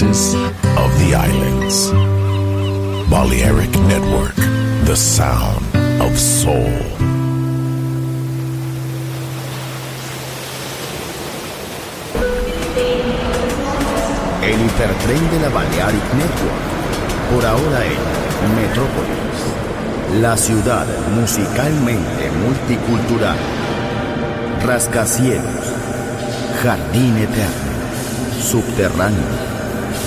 of the islands. Balearic Network, the sound of soul. El hipertren de la Balearic Network, por ahora en Metrópolis, la ciudad musicalmente multicultural, rascacielos, jardín eterno, subterráneo.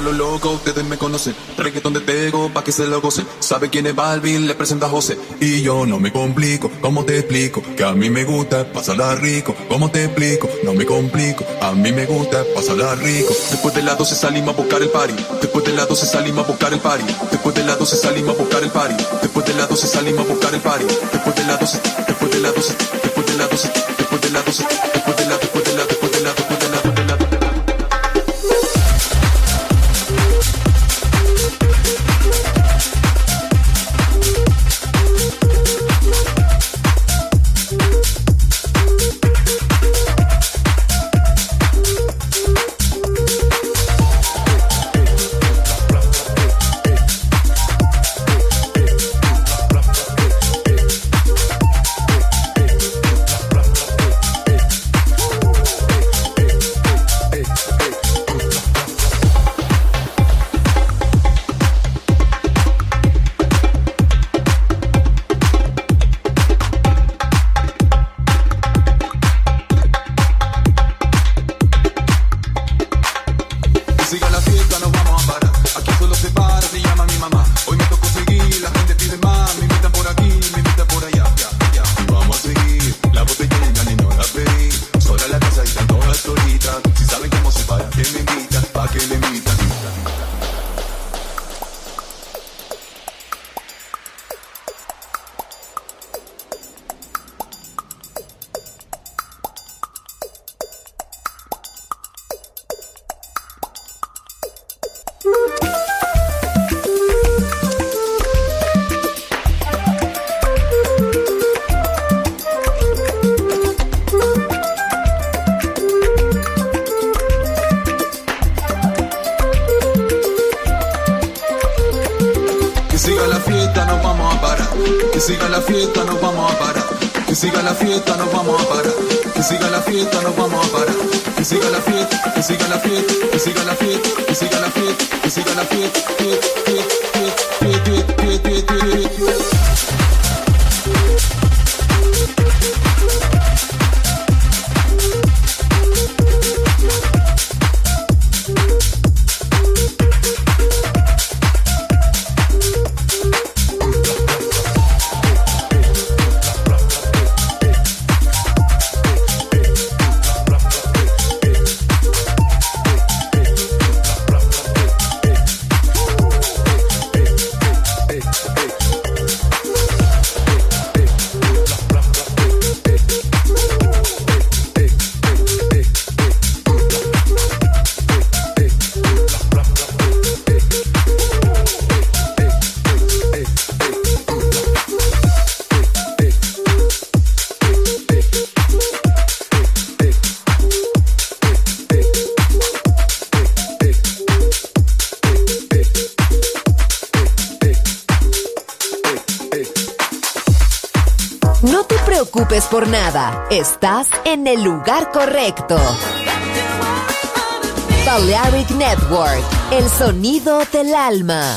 Lo loco, ustedes me conocen. Reggaeton de Tego, pa' que se lo gocen. Sabe quién es Balvin, le presenta a José. Y yo no me complico, ¿cómo te explico? Que a mí me gusta pasarla rico. ¿Cómo te explico? No me complico, a mí me gusta pasarla rico. Después de las 12 salimos a buscar el party. Después de las 12 salimos a buscar el party. Después de las 12 salimos a buscar el party. Después de las 12 salimos a buscar el party. Después de las 12, después de las 12, después de las 12, después de las 12, después de las, después de las, después de las, después de las, Que siga la fiesta, nos vamos a parar. Que siga la fiesta, nos vamos a parar. Que siga la fiesta, nos vamos a parar. Que siga la fiesta, que siga la fiesta, que siga la fiesta, que siga la fiesta, que siga la fiesta, fiesta, fiesta, fiesta, fiesta, fiesta, fiesta. Estás en el lugar correcto. Balearic Network, el sonido del alma.